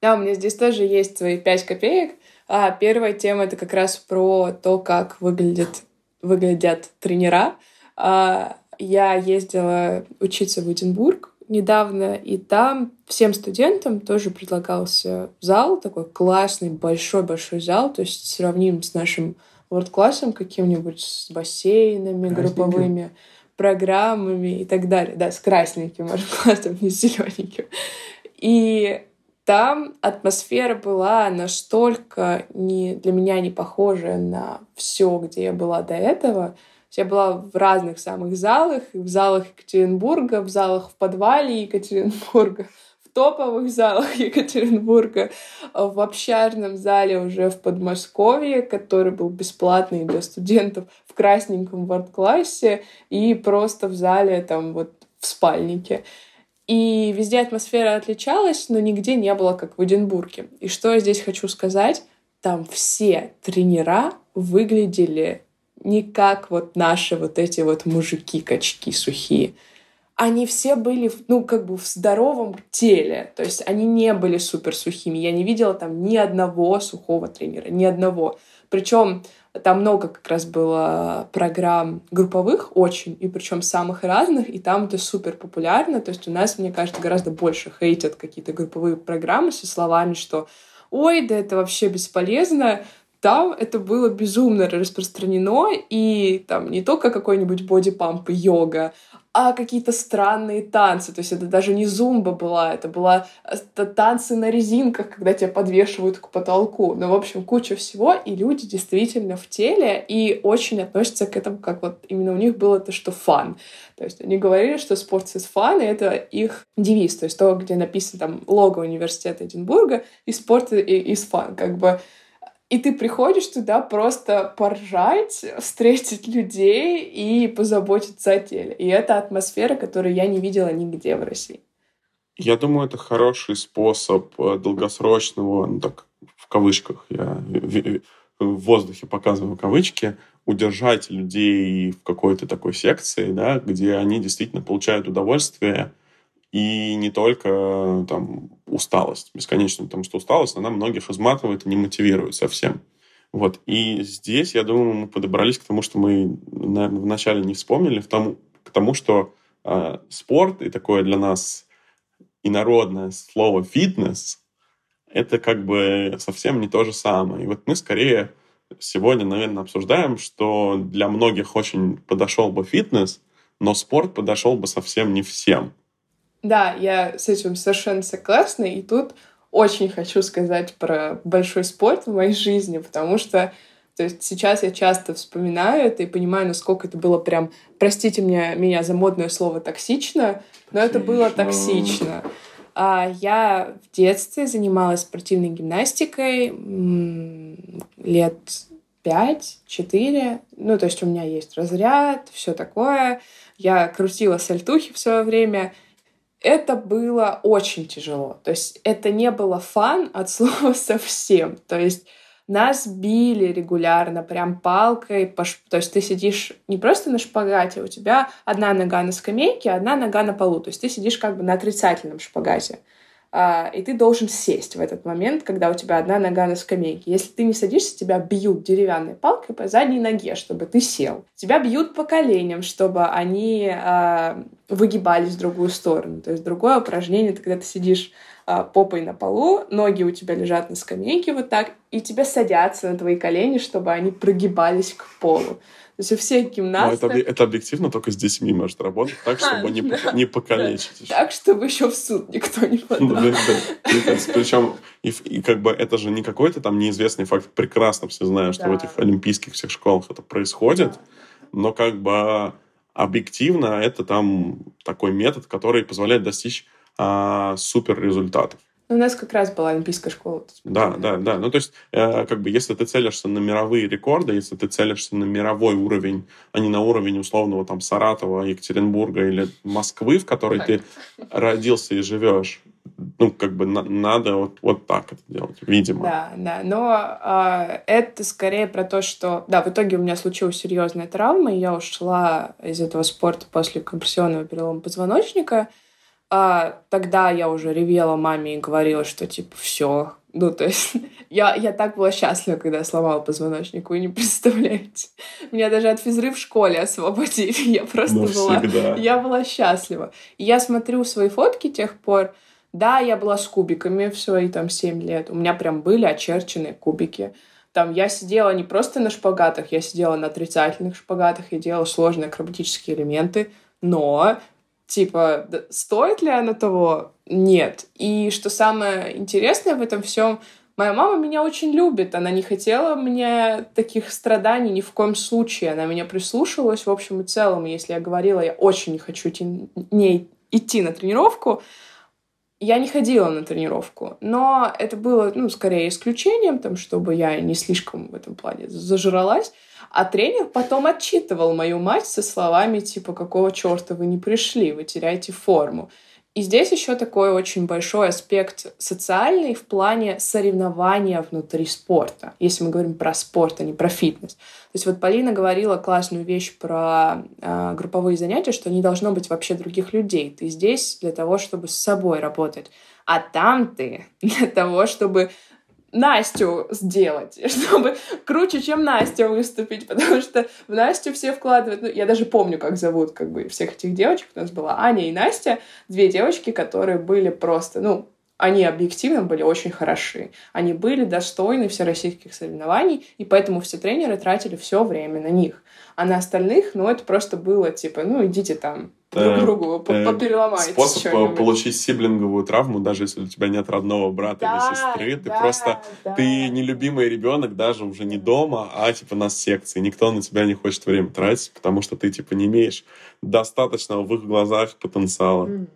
Да, у меня здесь тоже есть свои пять копеек. А первая тема — это как раз про то, как выглядят, выглядят тренера. А, я ездила учиться в Эдинбург, недавно, и там всем студентам тоже предлагался зал, такой классный, большой-большой зал, то есть сравним с нашим world-классом каким-нибудь, с бассейнами групповыми, программами и так далее. Да, с красненьким world-классом, не с зелененьким. И там атмосфера была настолько не, для меня не похожая на все, где я была до этого, я была в разных самых залах, в залах Екатеринбурга, в залах в подвале Екатеринбурга, в топовых залах Екатеринбурга, в общарном зале уже в Подмосковье, который был бесплатный для студентов в красненьком ворд-классе и просто в зале там вот в спальнике. И везде атмосфера отличалась, но нигде не было, как в Эдинбурге. И что я здесь хочу сказать? Там все тренера выглядели не как вот наши вот эти вот мужики-качки сухие. Они все были, ну, как бы в здоровом теле. То есть они не были супер сухими. Я не видела там ни одного сухого тренера, ни одного. Причем там много как раз было программ групповых очень, и причем самых разных, и там это супер популярно. То есть у нас, мне кажется, гораздо больше хейтят какие-то групповые программы со словами, что ой, да это вообще бесполезно, там это было безумно распространено, и там не только какой-нибудь бодипамп и йога, а какие-то странные танцы. То есть это даже не зумба была, это была это танцы на резинках, когда тебя подвешивают к потолку. Ну, в общем, куча всего, и люди действительно в теле и очень относятся к этому, как вот именно у них было то, что фан. То есть они говорили, что спорт is fun, и это их девиз, то есть то, где написано там лого университета Эдинбурга, и спорт is fun. Как бы и ты приходишь туда просто поржать, встретить людей и позаботиться о теле. И это атмосфера, которую я не видела нигде в России. Я думаю, это хороший способ э, долгосрочного, ну так, в кавычках, я в воздухе показываю кавычки, удержать людей в какой-то такой секции, да, где они действительно получают удовольствие и не только там усталость бесконечно, потому что усталость, она многих изматывает и не мотивирует совсем. Вот. И здесь, я думаю, мы подобрались к тому, что мы, наверное, вначале не вспомнили, к тому, к тому что э, спорт и такое для нас инородное слово «фитнес» — это как бы совсем не то же самое. И вот мы скорее сегодня, наверное, обсуждаем, что для многих очень подошел бы фитнес, но спорт подошел бы совсем не всем. Да, я с этим совершенно согласна. И тут очень хочу сказать про большой спорт в моей жизни, потому что То есть сейчас я часто вспоминаю это и понимаю, насколько это было прям, простите меня, меня за модное слово токсично, но это было токсично. А я в детстве занималась спортивной гимнастикой лет пять-четыре. Ну, то есть у меня есть разряд, все такое. Я крутила сальтухи в свое время. Это было очень тяжело. То есть это не было фан от слова совсем. То есть нас били регулярно, прям палкой. То есть ты сидишь не просто на шпагате, у тебя одна нога на скамейке, одна нога на полу. То есть ты сидишь как бы на отрицательном шпагате. А, и ты должен сесть в этот момент, когда у тебя одна нога на скамейке. Если ты не садишься, тебя бьют деревянной палкой по задней ноге, чтобы ты сел. Тебя бьют по коленям, чтобы они э, выгибались в другую сторону. То есть другое упражнение, это когда ты сидишь э, попой на полу, ноги у тебя лежат на скамейке вот так, и тебя садятся на твои колени, чтобы они прогибались к полу. Есть у всех гимнасток... это, это объективно только с детьми может работать так, чтобы а, не, да, не покалечить. Да. Так, чтобы еще в суд никто не подал. Да, да. Причем, и, и как бы это же не какой-то там неизвестный факт. Прекрасно все знают, что да. в этих олимпийских всех школах это происходит. Да. Но как бы объективно это там такой метод, который позволяет достичь а, супер результатов. У нас как раз была олимпийская школа. Да, да, да. Ну, то есть, э, как бы, если ты целишься на мировые рекорды, если ты целишься на мировой уровень, а не на уровень условного там Саратова, Екатеринбурга или Москвы, в которой так. ты родился и живешь, ну, как бы на, надо вот, вот так это делать, видимо. Да, да. Но э, это скорее про то, что... Да, в итоге у меня случилась серьезная травма, и я ушла из этого спорта после компрессионного перелома позвоночника. А тогда я уже ревела маме и говорила, что типа все. Ну, то есть я, я так была счастлива, когда сломала позвоночник, вы не представляете. Меня даже от физры в школе освободили. Я просто ну, была... Я была счастлива. И я смотрю свои фотки тех пор. Да, я была с кубиками в свои там 7 лет. У меня прям были очерченные кубики. Там я сидела не просто на шпагатах, я сидела на отрицательных шпагатах, я делала сложные акробатические элементы, но типа, стоит ли оно того? Нет. И что самое интересное в этом всем, моя мама меня очень любит, она не хотела мне таких страданий ни в коем случае, она меня прислушивалась в общем и целом, если я говорила, я очень не хочу идти, не идти на тренировку, я не ходила на тренировку, но это было, ну, скорее исключением, там, чтобы я не слишком в этом плане зажралась. А тренер потом отчитывал мою мать со словами типа «Какого черта вы не пришли? Вы теряете форму». И здесь еще такой очень большой аспект социальный в плане соревнования внутри спорта, если мы говорим про спорт, а не про фитнес. То есть вот Полина говорила классную вещь про э, групповые занятия, что не должно быть вообще других людей. Ты здесь для того, чтобы с собой работать. А там ты для того, чтобы Настю сделать, чтобы круче, чем Настя выступить, потому что в Настю все вкладывают. Ну, я даже помню, как зовут как бы всех этих девочек. У нас была Аня и Настя, две девочки, которые были просто, ну, они объективно были очень хороши. Они были достойны всероссийских соревнований, и поэтому все тренеры тратили все время на них. А на остальных, ну, это просто было типа, ну, идите там друг э, другу э, попереломайте. Способ получить сиблинговую травму, даже если у тебя нет родного брата да, или сестры. Ты да, просто, да. ты нелюбимый ребенок даже уже не дома, а типа на секции. Никто на тебя не хочет время тратить, потому что ты типа не имеешь достаточного в их глазах потенциала. Mm.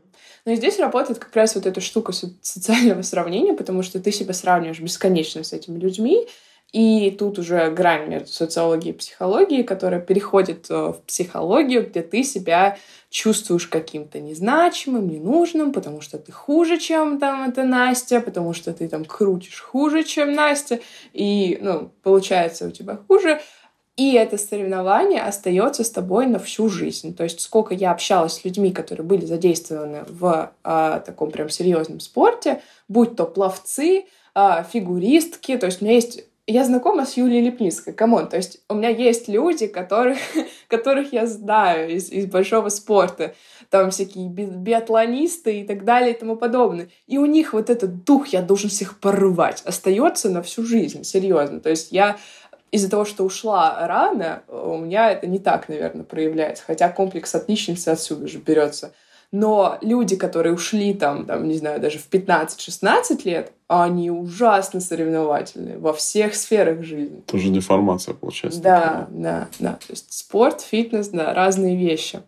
Ну и здесь работает как раз вот эта штука социального сравнения, потому что ты себя сравниваешь бесконечно с этими людьми, и тут уже грань между социологией и психологией, которая переходит э, в психологию, где ты себя чувствуешь каким-то незначимым, ненужным, потому что ты хуже, чем там эта Настя, потому что ты там крутишь хуже, чем Настя, и, ну, получается у тебя хуже. И это соревнование остается с тобой на всю жизнь. То есть сколько я общалась с людьми, которые были задействованы в а, таком прям серьезном спорте, будь то пловцы, а, фигуристки, то есть у меня есть я знакома с Юлией Лепницкой, come on, то есть у меня есть люди, которых, которых я знаю из, из большого спорта, там всякие би биатлонисты и так далее и тому подобное. И у них вот этот дух «я должен всех порвать» остается на всю жизнь, серьезно. То есть я из-за того, что ушла рано, у меня это не так, наверное, проявляется. Хотя комплекс отличницы отсюда же берется. Но люди, которые ушли там, там не знаю, даже в 15-16 лет, они ужасно соревновательные во всех сферах жизни. Тоже деформация получается. Да, такая. да, да. То есть спорт, фитнес, да, разные вещи.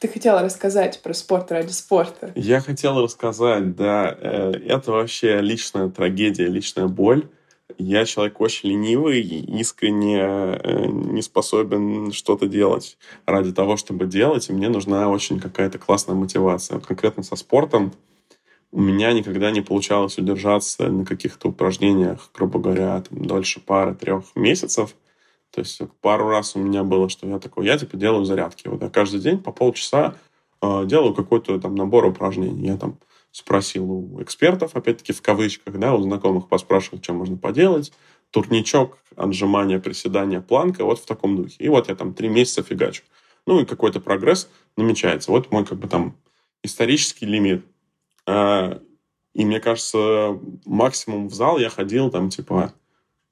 Ты хотела рассказать про спорт ради спорта. Я хотела рассказать, да. Э, это вообще личная трагедия, личная боль. Я человек очень ленивый искренне э, не способен что-то делать ради того, чтобы делать, и мне нужна очень какая-то классная мотивация. Вот конкретно со спортом у меня никогда не получалось удержаться на каких-то упражнениях, грубо говоря, там, дольше пары-трех месяцев. То есть пару раз у меня было, что я такой, я типа делаю зарядки. Вот я каждый день по полчаса э, делаю какой-то там набор упражнений. Я там спросил у экспертов, опять-таки в кавычках, да, у знакомых поспрашивал, что можно поделать. Турничок, отжимания, приседания, планка, вот в таком духе. И вот я там три месяца фигачу. Ну и какой-то прогресс намечается. Вот мой как бы там исторический лимит. А, и мне кажется, максимум в зал я ходил там типа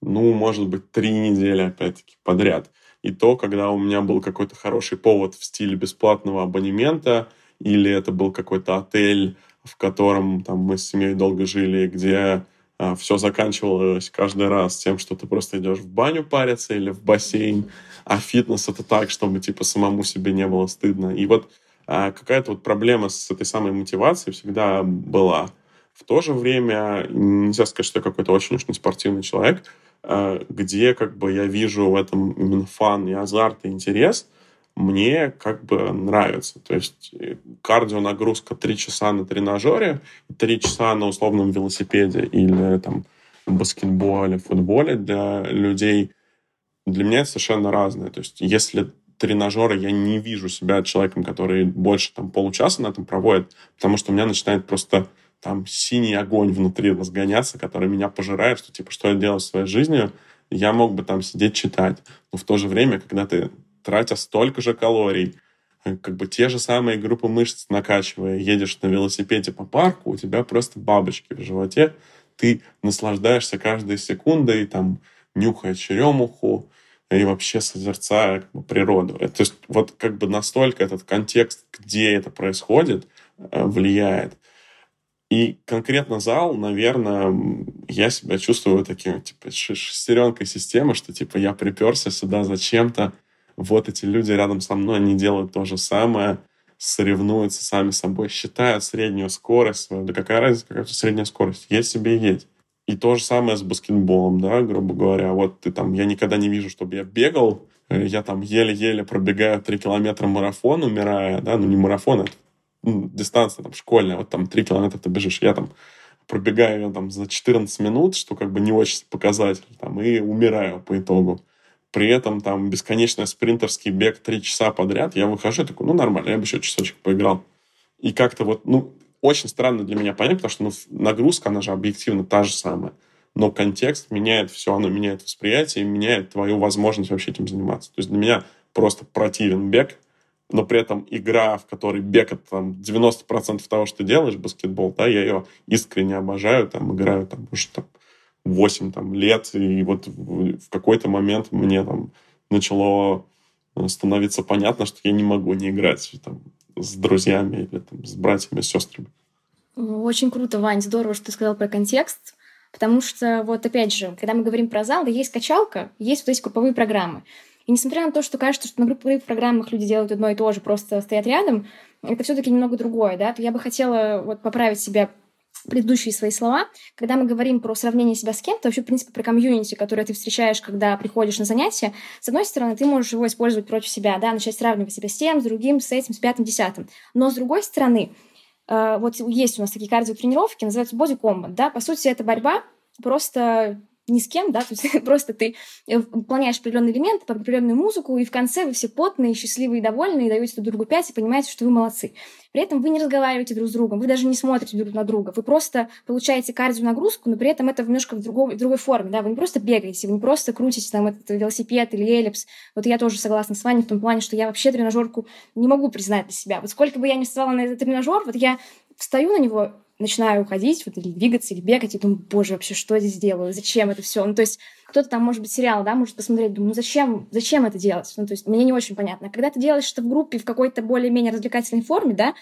ну, может быть, три недели, опять-таки, подряд. И то, когда у меня был какой-то хороший повод в стиле бесплатного абонемента, или это был какой-то отель, в котором там мы с семьей долго жили, где а, все заканчивалось каждый раз тем, что ты просто идешь в баню париться или в бассейн, а фитнес это так, чтобы типа самому себе не было стыдно. И вот а, какая-то вот проблема с этой самой мотивацией всегда была. В то же время нельзя сказать, что я какой-то очень уж не спортивный человек, Э, где как бы я вижу в этом именно фан и азарт и интерес, мне как бы нравится. То есть э, кардио нагрузка 3 часа на тренажере, 3 часа на условном велосипеде или там баскетболе, футболе для людей, для меня это совершенно разное. То есть если тренажеры я не вижу себя человеком, который больше там получаса на этом проводит, потому что у меня начинает просто там синий огонь внутри разгоняться, который меня пожирает, что типа, что я делаю своей жизнью, я мог бы там сидеть читать. Но в то же время, когда ты, тратя столько же калорий, э, как бы те же самые группы мышц накачивая, едешь на велосипеде по парку, у тебя просто бабочки в животе, ты наслаждаешься каждой секундой, там, нюхая черемуху, и вообще созерцая как бы, природу. То есть вот как бы настолько этот контекст, где это происходит, э, влияет. И конкретно зал, наверное, я себя чувствую таким, типа, шестеренкой системы, что, типа, я приперся сюда зачем-то, вот эти люди рядом со мной, они делают то же самое, соревнуются сами собой, считают среднюю скорость. Да какая разница, какая средняя скорость? Есть себе есть. И то же самое с баскетболом, да, грубо говоря. Вот ты там, я никогда не вижу, чтобы я бегал, э, я там еле-еле пробегаю три километра марафон, умирая, да, ну не марафон, это ну, дистанция там школьная, вот там 3 километра ты бежишь, я там пробегаю там за 14 минут, что как бы не очень показатель, там, и умираю по итогу. При этом там бесконечный спринтерский бег 3 часа подряд, я выхожу, такой, ну, нормально, я бы еще часочек поиграл. И как-то вот, ну, очень странно для меня понять, потому что ну, нагрузка, она же объективно та же самая. Но контекст меняет все, оно меняет восприятие и меняет твою возможность вообще этим заниматься. То есть для меня просто противен бег, но при этом игра, в которой бег это там 90% того, что ты делаешь, баскетбол, да, я ее искренне обожаю, там, играю там уже там 8 там, лет, и вот в какой-то момент мне там начало э, становиться понятно, что я не могу не играть там, с друзьями или там, с братьями, с сестрами. Очень круто, Вань, здорово, что ты сказал про контекст, потому что вот опять же, когда мы говорим про зал, да есть качалка, есть вот эти групповые программы. И несмотря на то, что кажется, что на групповых программах люди делают одно и то же, просто стоят рядом, это все-таки немного другое, да, то я бы хотела вот поправить себя предыдущие свои слова. Когда мы говорим про сравнение себя с кем-то, вообще, в принципе, про комьюнити, которое ты встречаешь, когда приходишь на занятия, с одной стороны, ты можешь его использовать против себя, да, начать сравнивать себя с тем, с другим, с этим, с пятым, десятым. Но с другой стороны, э, вот есть у нас такие кардиотренировки, называются body combat, да, по сути, это борьба просто ни с кем, да, то есть просто ты э, выполняешь определенные элементы под определенную музыку, и в конце вы все потные, счастливые довольные, и даете друг другу пять, и понимаете, что вы молодцы. При этом вы не разговариваете друг с другом, вы даже не смотрите друг на друга, вы просто получаете кардионагрузку, но при этом это немножко в другой, в другой форме, да, вы не просто бегаете, вы не просто крутите там этот велосипед или эллипс. Вот я тоже согласна с вами в том плане, что я вообще тренажерку не могу признать для себя. Вот сколько бы я ни вставала на этот тренажер, вот я встаю на него, начинаю уходить, вот, или двигаться, или бегать, и думаю, боже, вообще, что я здесь делаю, зачем это все? Ну, то есть кто-то там, может быть, сериал, да, может посмотреть, думаю, ну, зачем, зачем это делать? Ну, то есть мне не очень понятно. Когда ты делаешь это в группе, в какой-то более-менее развлекательной форме, да,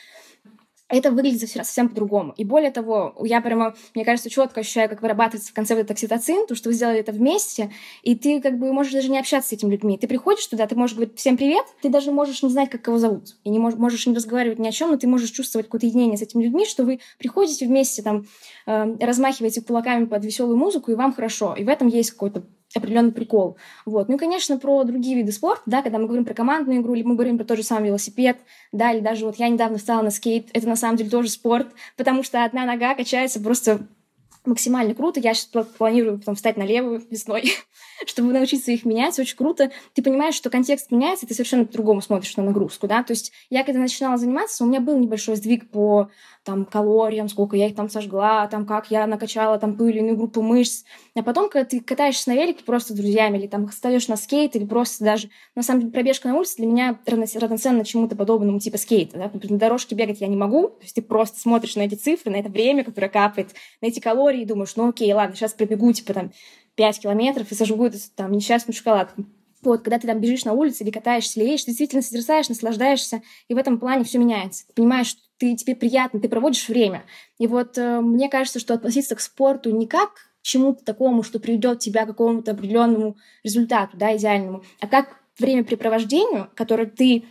это выглядит совсем по-другому. И более того, я прямо, мне кажется, четко ощущаю, как вырабатывается в конце вот этот окситоцин, то, что вы сделали это вместе, и ты как бы можешь даже не общаться с этими людьми. Ты приходишь туда, ты можешь говорить «всем привет», ты даже можешь не знать, как его зовут, и не можешь, можешь не разговаривать ни о чем, но ты можешь чувствовать какое-то единение с этими людьми, что вы приходите вместе, там, э, размахиваете кулаками под веселую музыку, и вам хорошо. И в этом есть какой-то определенный прикол. Вот. Ну и, конечно, про другие виды спорта, да, когда мы говорим про командную игру, или мы говорим про тот же самый велосипед, да, или даже вот я недавно встала на скейт, это на самом деле тоже спорт, потому что одна нога качается просто максимально круто. Я сейчас планирую потом встать на левую весной, чтобы научиться их менять. Очень круто. Ты понимаешь, что контекст меняется, и ты совершенно по-другому смотришь на нагрузку, да. То есть я когда начинала заниматься, у меня был небольшой сдвиг по там калориям, сколько я их там сожгла, там как я накачала там ту или иную группу мышц. А потом, когда ты катаешься на велике просто с друзьями, или там встаешь на скейт, или просто даже, на самом деле, пробежка на улице для меня равноценна чему-то подобному, типа скейта, да? Например, на дорожке бегать я не могу, то есть ты просто смотришь на эти цифры, на это время, которое капает, на эти калории, и думаешь, ну окей, ладно, сейчас пробегу, типа там 5 километров и сожгу эту там несчастную шоколадку. Вот, когда ты там бежишь на улице или катаешься, или едешь, ты действительно созерцаешь, наслаждаешься, и в этом плане все меняется. Ты понимаешь, что ты, тебе приятно, ты проводишь время. И вот э, мне кажется, что относиться к спорту не как к чему-то такому, что приведет тебя к какому-то определенному результату, да, идеальному, а как времяпрепровождению, которое ты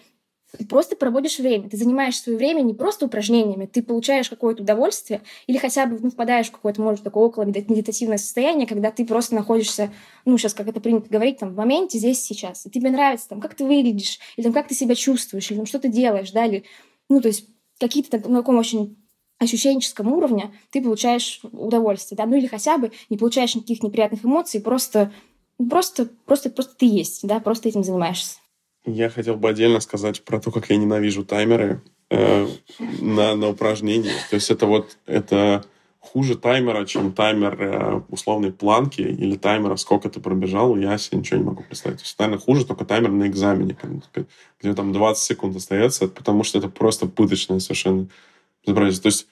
ты просто проводишь время, ты занимаешь свое время не просто упражнениями, ты получаешь какое-то удовольствие или хотя бы ну, впадаешь в какое-то, может, такое около медитативное состояние, когда ты просто находишься, ну, сейчас, как это принято говорить, там, в моменте, здесь, сейчас. И тебе нравится, там, как ты выглядишь, или там, как ты себя чувствуешь, или там, что ты делаешь, да, или, ну, то есть какие-то на таком очень ощущенческом уровне ты получаешь удовольствие, да, ну или хотя бы не получаешь никаких неприятных эмоций, просто, просто, просто, просто ты есть, да, просто этим занимаешься. Я хотел бы отдельно сказать про то, как я ненавижу таймеры э, на, на упражнения. То есть это вот, это хуже таймера, чем таймер э, условной планки или таймера, сколько ты пробежал, я себе ничего не могу представить. То есть, наверное, хуже только таймер на экзамене, где там 20 секунд остается, потому что это просто пыточное совершенно безобразие. То есть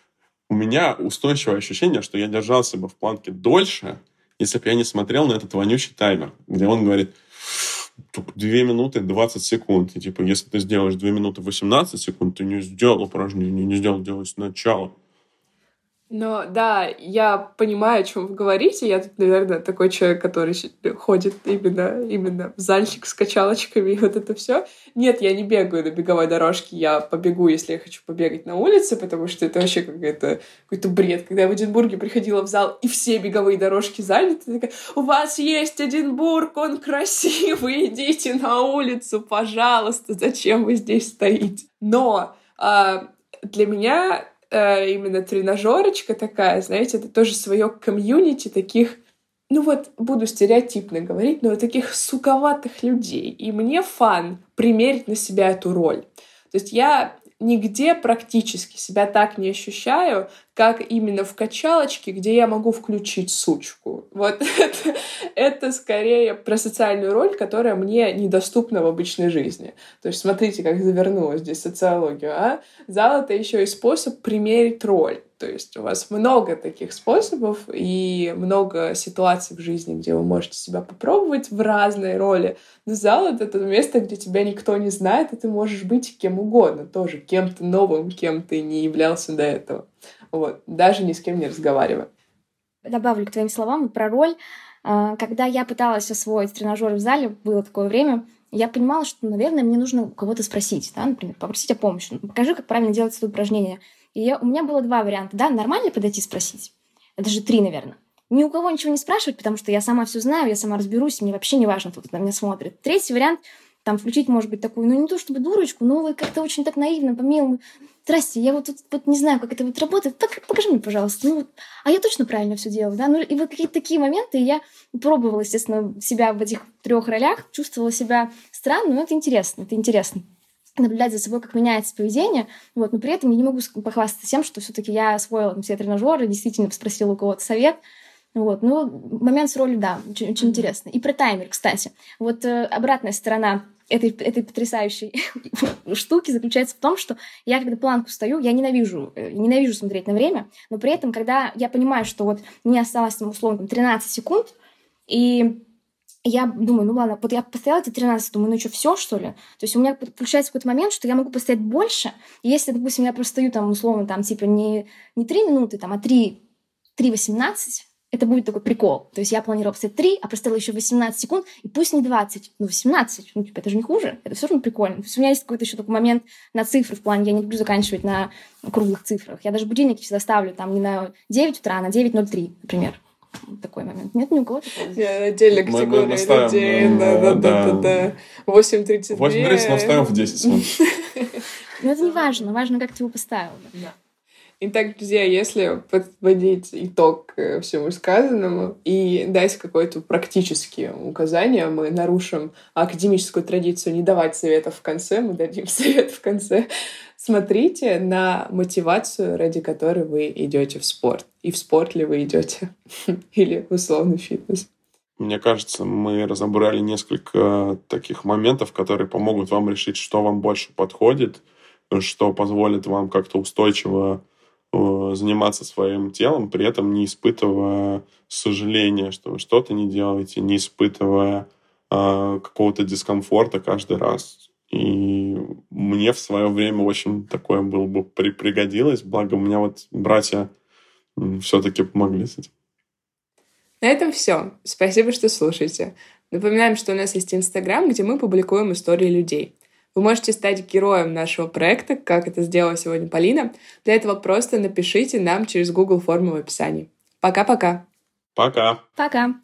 у меня устойчивое ощущение, что я держался бы в планке дольше, если бы я не смотрел на этот вонючий таймер, где он говорит, 2 минуты 20 секунд. И типа, если ты сделаешь 2 минуты 18 секунд, ты не сделал упражнение, не сделал делать сначала. Но да, я понимаю, о чем вы говорите. Я тут, наверное, такой человек, который ходит именно, именно в зальчик с качалочками и вот это все. Нет, я не бегаю на беговой дорожке, я побегу, если я хочу побегать на улице, потому что это вообще какой-то какой бред. Когда я в Эдинбурге приходила в зал, и все беговые дорожки заняты, такая, у вас есть Эдинбург, он красивый, идите на улицу, пожалуйста, зачем вы здесь стоите? Но а, для меня э, именно тренажерочка такая, знаете, это тоже свое комьюнити таких, ну вот, буду стереотипно говорить, но таких суковатых людей. И мне фан примерить на себя эту роль. То есть я нигде практически себя так не ощущаю, как именно в качалочке, где я могу включить сучку. Вот это, это скорее про социальную роль, которая мне недоступна в обычной жизни. То есть смотрите, как завернула здесь социологию, а? Зал — это еще и способ примерить роль. То есть у вас много таких способов и много ситуаций в жизни, где вы можете себя попробовать в разной роли. Но зал — это то место, где тебя никто не знает, и ты можешь быть кем угодно тоже, кем-то новым, кем ты не являлся до этого. Вот, даже ни с кем не разговаривая. Добавлю к твоим словам про роль. А, когда я пыталась освоить тренажеры в зале, было такое время, я понимала, что, наверное, мне нужно у кого-то спросить, да, например, попросить о помощи. Ну, покажи, как правильно делать это упражнение. И я, у меня было два варианта. Да, нормально подойти спросить. Это же три, наверное. Ни у кого ничего не спрашивать, потому что я сама все знаю, я сама разберусь, мне вообще не важно, кто на меня смотрит. Третий вариант там включить, может быть, такую, ну не то чтобы дурочку, но вы как-то очень так наивно, по-милому. Здрасте, я вот тут вот не знаю, как это вот работает. Так, покажи мне, пожалуйста. Ну, а я точно правильно все делаю, да? Ну, и вот какие-то такие моменты, я пробовала, естественно, себя в этих трех ролях, чувствовала себя странно, но это интересно, это интересно наблюдать за собой, как меняется поведение, вот, но при этом я не могу похвастаться тем, что все-таки я освоила все тренажеры, действительно спросила у кого-то совет, вот, ну, момент с ролью, да, очень, очень интересно. И про таймер, кстати. Вот э, обратная сторона этой, этой потрясающей штуки заключается в том, что я, когда планку стою, я ненавижу, э, ненавижу смотреть на время, но при этом, когда я понимаю, что вот мне осталось, там, условно, там, 13 секунд, и я думаю, ну ладно, вот я постояла эти 13, думаю, ну что, все, что ли? То есть у меня получается какой-то момент, что я могу постоять больше, если, допустим, я просто стою там, условно, там, типа, не, не 3 минуты, там, а 3, 3.18, это будет такой прикол. То есть я планировала поставить 3, а поставила еще 18 секунд, и пусть не 20, ну 18, ну типа это же не хуже, это все равно прикольно. То есть у меня есть какой-то еще такой момент на цифры в плане, я не люблю заканчивать на круглых цифрах. Я даже будильники всегда ставлю там не на 9 утра, а на 9.03, например. Такой момент. Нет ни у кого такого? Нет, отдельная категория мы, ставим, людей. Да, да, да, да, да. 8.32. 8.30, но ставим в 10 минут. Но это не важно. Важно, как ты его поставил. Да. Итак, друзья, если подводить итог э, всему сказанному и дать какое-то практические указания, мы нарушим академическую традицию не давать советов в конце, мы дадим совет в конце. Смотрите на мотивацию, ради которой вы идете в спорт. И в спорт ли вы идете? Или в условный фитнес? Мне кажется, мы разобрали несколько таких моментов, которые помогут вам решить, что вам больше подходит, что позволит вам как-то устойчиво заниматься своим телом, при этом не испытывая сожаления, что вы что-то не делаете, не испытывая э, какого-то дискомфорта каждый раз. И мне в свое время очень такое было бы при пригодилось, благо у меня вот братья все-таки помогли с этим. На этом все. Спасибо, что слушаете. Напоминаем, что у нас есть Инстаграм, где мы публикуем истории людей. Вы можете стать героем нашего проекта, как это сделала сегодня Полина. Для этого просто напишите нам через Google форму в описании. Пока-пока. Пока. Пока.